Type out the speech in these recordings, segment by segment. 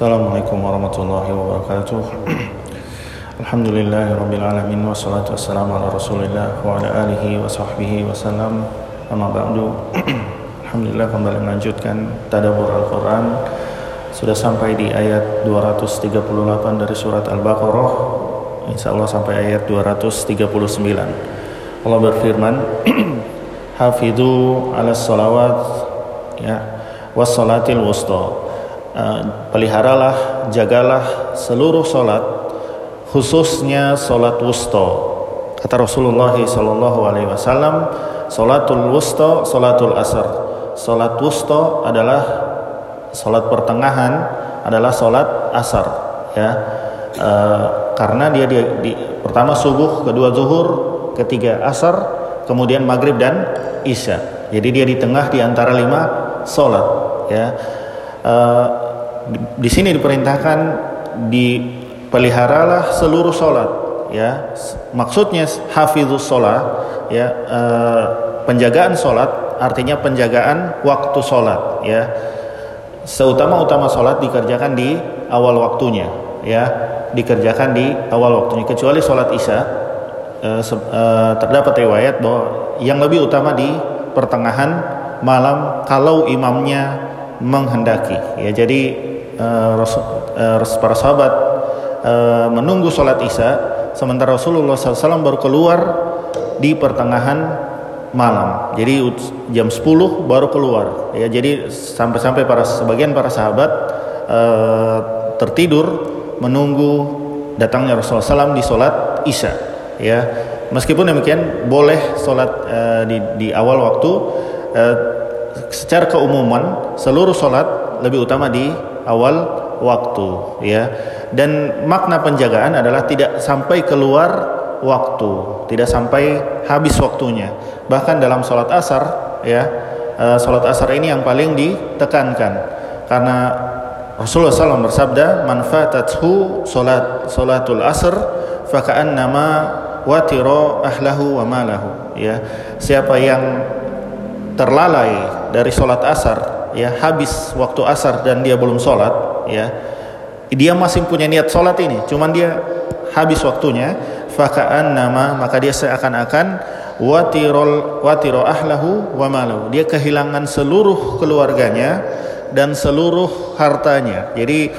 Assalamualaikum warahmatullahi wabarakatuh. Alhamdulillah rabbil alamin wassalatu wassalamu ala Rasulillah wa ala alihi wa sahbihi wasallam. Amma ba'du. Alhamdulillah kembali melanjutkan tadabbur Al-Qur'an. Sudah sampai di ayat 238 dari surat Al-Baqarah. Insyaallah sampai ayat 239. Allah berfirman, "Hafidhu 'ala salawat ya was salatil wusta." Eh, peliharalah, jagalah seluruh solat, khususnya solat wusta. Kata Rasulullah Sallallahu Alaihi Wasallam, solatul wusta, solatul asar. Solat wusta adalah solat pertengahan, adalah solat asar. Ya, e, karena dia, dia di, pertama subuh, kedua zuhur, ketiga asar, kemudian maghrib dan isya. Jadi dia di tengah di antara lima solat. Ya uh, di, sini diperintahkan dipeliharalah seluruh solat ya. Maksudnya hafizus sholat ya. Uh, penjagaan solat artinya penjagaan waktu solat ya. Seutama-utama solat dikerjakan di awal waktunya ya. Dikerjakan di awal waktunya kecuali solat isya. Uh, terdapat riwayat bahwa yang lebih utama di pertengahan malam kalau imamnya menghendaki. Ya jadi uh, Rasul, uh, para sahabat uh, menunggu sholat isya sementara Rasulullah SAW baru keluar di pertengahan malam. Jadi jam 10 baru keluar. Ya jadi sampai-sampai para sebagian para sahabat uh, tertidur menunggu datangnya Rasulullah SAW di sholat isya. Ya meskipun demikian boleh sholat uh, di, di awal waktu uh, secara keumuman seluruh sholat lebih utama di awal waktu ya. Dan makna penjagaan adalah tidak sampai keluar waktu tidak sampai habis waktunya. Bahkan dalam sholat asar ya eh, sholat asar ini yang paling ditekankan. Karena Rasulullah SAW bersabda manfaatathu sholat sholatul asr fakaan nama watiro ahlahu wa malahu. Ya siapa yang terlalai dari sholat asar ya habis waktu asar dan dia belum sholat ya dia masih punya niat sholat ini cuman dia habis waktunya fakaan nama maka dia seakan-akan watirol watiro ahlahu wa malu dia kehilangan seluruh keluarganya dan seluruh hartanya. Jadi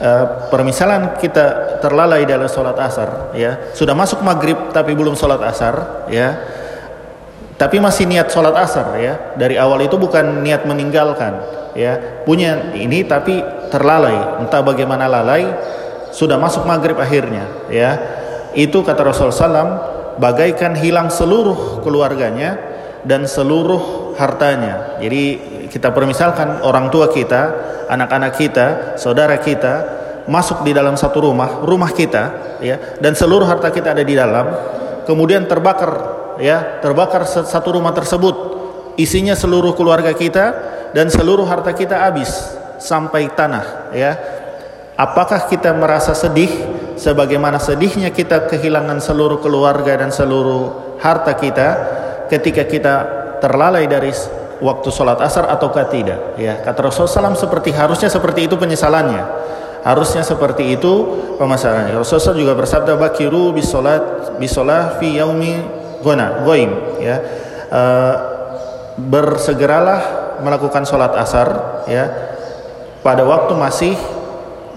uh, permisalan kita terlalai dalam sholat asar ya sudah masuk maghrib tapi belum sholat asar ya tapi masih niat sholat asar ya. Dari awal itu bukan niat meninggalkan ya. Punya ini tapi terlalai. Entah bagaimana lalai sudah masuk maghrib akhirnya ya. Itu kata Rasul Sallam bagaikan hilang seluruh keluarganya dan seluruh hartanya. Jadi kita permisalkan orang tua kita anak-anak kita saudara kita masuk di dalam satu rumah rumah kita ya dan seluruh harta kita ada di dalam. Kemudian terbakar ya terbakar satu rumah tersebut. Isinya seluruh keluarga kita dan seluruh harta kita habis sampai tanah ya. Apakah kita merasa sedih? Sebagaimana sedihnya kita kehilangan seluruh keluarga dan seluruh harta kita ketika kita terlalai dari waktu sholat asar ataukah tidak ya. Kata Rasulullah SAW seperti harusnya seperti itu penyesalannya. Harusnya seperti itu pemasarannya. Rasulullah juga bersabda bakiru bisolat bisolah fi yaumi gona goim ya. Uh, bersegeralah melakukan sholat asar ya pada waktu masih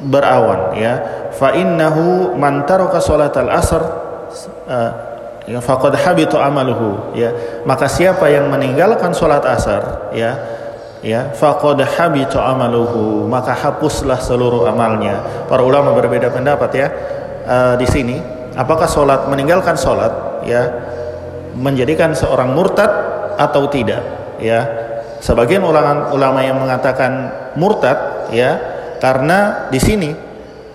berawan ya. Fa innahu man taraka al asar uh, ya faqad habitu amaluhu ya. Maka siapa yang meninggalkan sholat asar ya ya faqad habitu amaluhu maka hapuslah seluruh amalnya. Para ulama berbeda pendapat ya. Uh, di sini apakah sholat meninggalkan sholat ya menjadikan seorang murtad atau tidak ya. Sebagian ulama ulama yang mengatakan murtad ya karena di sini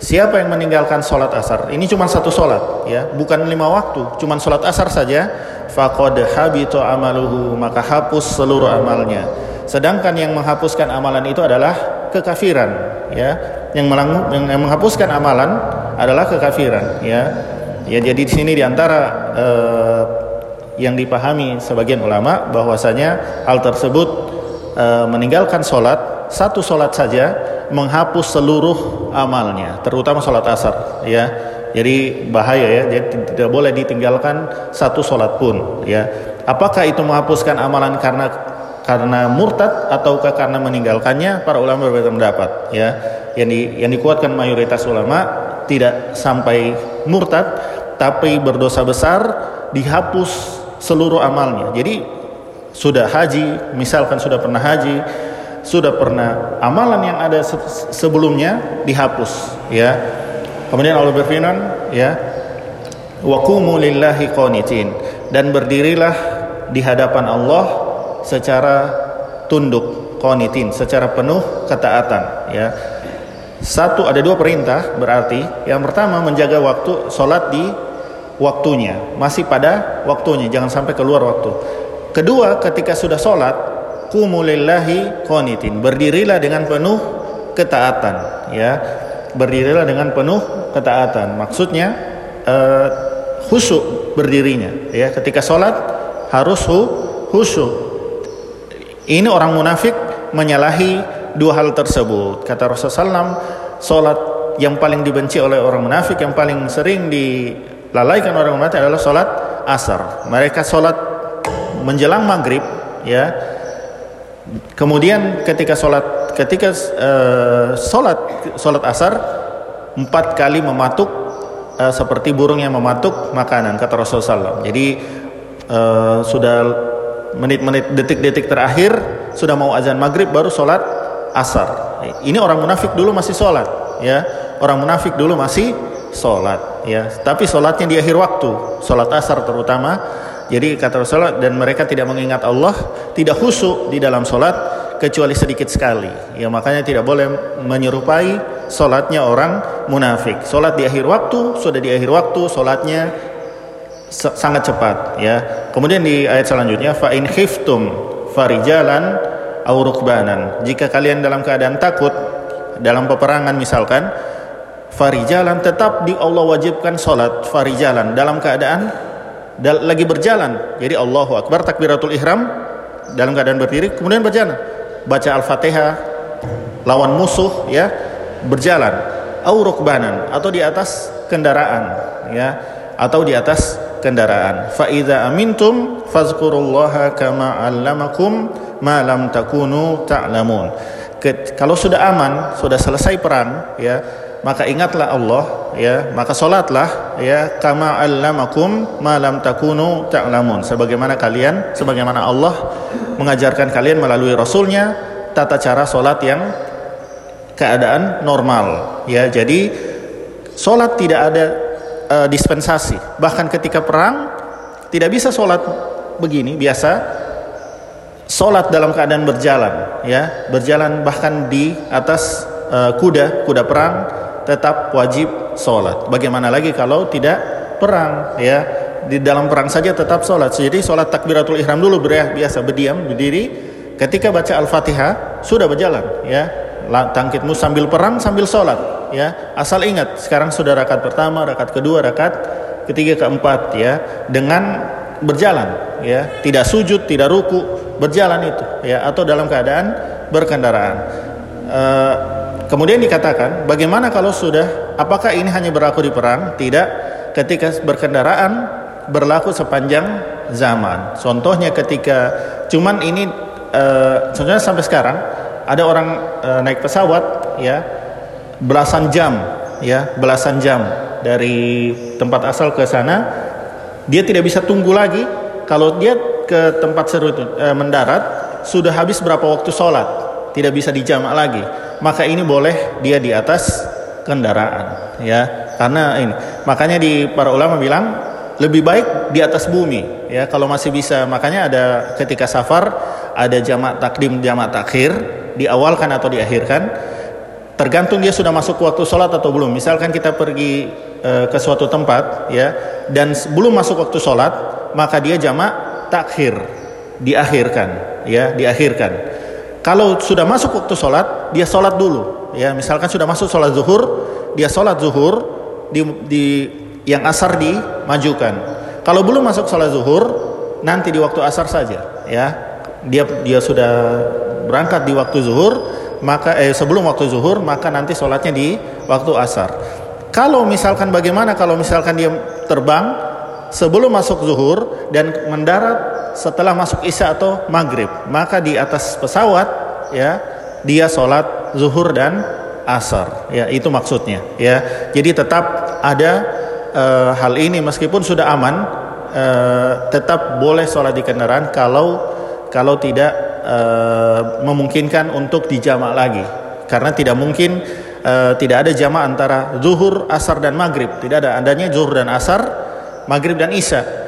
siapa yang meninggalkan sholat asar? Ini cuma satu sholat ya bukan lima waktu cuma sholat asar saja. Faqad habitu amaluhu maka hapus seluruh amalnya. Sedangkan yang menghapuskan amalan itu adalah kekafiran ya. Yang, yang menghapuskan amalan adalah kekafiran ya. Ya jadi di sini di antara eh, yang dipahami sebagian ulama bahwasanya hal tersebut e, meninggalkan sholat satu sholat saja menghapus seluruh amalnya, terutama sholat asar, ya. Jadi bahaya ya, jadi tidak boleh ditinggalkan satu sholat pun, ya. Apakah itu menghapuskan amalan karena karena murtad ataukah karena meninggalkannya? Para ulama berbeda pendapat, ya. Yang di, yang dikuatkan mayoritas ulama tidak sampai murtad, tapi berdosa besar dihapus seluruh amalnya. Jadi sudah haji, misalkan sudah pernah haji, sudah pernah amalan yang ada sebelumnya dihapus ya. Kemudian Allah berfirman ya waqumu lillahi qanitin. Dan berdirilah di hadapan Allah secara tunduk qanitin secara penuh ketaatan ya. Satu ada dua perintah berarti. Yang pertama menjaga waktu sholat di waktunya masih pada waktunya jangan sampai keluar waktu kedua ketika sudah sholat kumulillahi qanitin. Berdirilah dengan penuh ketaatan, ya. Berdirilah dengan penuh ketaatan. Maksudnya uh, khusyuk berdirinya, ya. Ketika sholat harus hu, khusyuk. Ini orang munafik menyalahi dua hal tersebut. Kata Rasulullah SAW, sholat yang paling dibenci oleh orang munafik, yang paling sering dilalaikan orang munafik adalah sholat asar. Mereka sholat menjelang maghrib, ya Kemudian ketika sholat ketika uh, sholat sholat asar empat kali mematuk uh, seperti burung yang mematuk makanan kata Rasulullah SAW. Jadi uh, sudah menit-menit detik-detik terakhir sudah mau azan maghrib baru sholat asar. Ini orang munafik dulu masih sholat ya orang munafik dulu masih sholat ya tapi sholatnya di akhir waktu sholat asar terutama jadi kata Rasulullah dan mereka tidak mengingat Allah, tidak khusyuk di dalam solat kecuali sedikit sekali. Ya makanya tidak boleh menyerupai solatnya orang munafik. Solat di akhir waktu sudah di akhir waktu solatnya sangat cepat. Ya. Kemudian di ayat selanjutnya fa in khiftum farijalan au rukbanan. Jika kalian dalam keadaan takut dalam peperangan misalkan farijalan tetap di Allah wajibkan solat farijalan dalam keadaan lagi berjalan. Jadi Allahu Akbar takbiratul ihram dalam keadaan berdiri kemudian berjalan. Baca Al-Fatihah lawan musuh ya berjalan au rukbanan atau di atas kendaraan ya atau di atas kendaraan. Fa idza amintum fazkurullaha kama 'allamakum ma lam takunu ta'lamun. Kalau sudah aman, sudah selesai perang ya, maka ingatlah Allah ya. Maka solatlah ya. Kama allamakum ma lam takunu ta'lamun. Sebagaimana kalian sebagaimana Allah mengajarkan kalian melalui rasulnya tata cara solat yang keadaan normal ya. Jadi solat tidak ada uh, dispensasi. Bahkan ketika perang tidak bisa solat begini biasa. Solat dalam keadaan berjalan ya. Berjalan bahkan di atas uh, kuda kuda perang tetap wajib sholat. Bagaimana lagi kalau tidak perang ya? Di dalam perang saja tetap sholat. Jadi sholat takbiratul ihram dulu biasa berdiam berdiri. Ketika baca al-fatihah sudah berjalan ya. Tangkitmu sambil perang sambil sholat ya. Asal ingat sekarang sudah rakaat pertama rakaat kedua rakaat ketiga keempat ya. Dengan berjalan ya. Tidak sujud tidak ruku berjalan itu ya. Atau dalam keadaan berkendaraan. Uh, Kemudian dikatakan, bagaimana kalau sudah, apakah ini hanya berlaku di perang? Tidak, ketika berkendaraan berlaku sepanjang zaman. Contohnya ketika, cuman ini, e, contohnya sampai sekarang, ada orang e, naik pesawat, ya, belasan jam, ya, belasan jam dari tempat asal ke sana, dia tidak bisa tunggu lagi. Kalau dia ke tempat seru itu e, mendarat, sudah habis berapa waktu sholat, tidak bisa dijamak lagi maka ini boleh dia di atas kendaraan ya. Karena ini makanya di para ulama bilang lebih baik di atas bumi ya. Kalau masih bisa makanya ada ketika safar ada jamak takdim jamak takhir diawalkan atau diakhirkan. Tergantung dia sudah masuk waktu sholat atau belum. Misalkan kita pergi e, ke suatu tempat ya dan belum masuk waktu sholat maka dia jamak takhir diakhirkan ya diakhirkan kalau sudah masuk waktu sholat, dia sholat dulu. Ya, misalkan sudah masuk sholat zuhur, dia sholat zuhur di, di yang asar dimajukan. Kalau belum masuk sholat zuhur, nanti di waktu asar saja. Ya, dia dia sudah berangkat di waktu zuhur, maka eh sebelum waktu zuhur maka nanti sholatnya di waktu asar. Kalau misalkan bagaimana kalau misalkan dia terbang sebelum masuk zuhur dan mendarat setelah masuk isya atau maghrib, maka di atas pesawat ya dia sholat zuhur dan asar. Ya itu maksudnya. Ya jadi tetap ada uh, hal ini meskipun sudah aman, uh, tetap boleh sholat di kendaraan kalau kalau tidak uh, memungkinkan untuk dijamak lagi karena tidak mungkin uh, tidak ada jamak antara zuhur, asar dan maghrib. Tidak ada adanya zuhur dan asar, maghrib dan isya.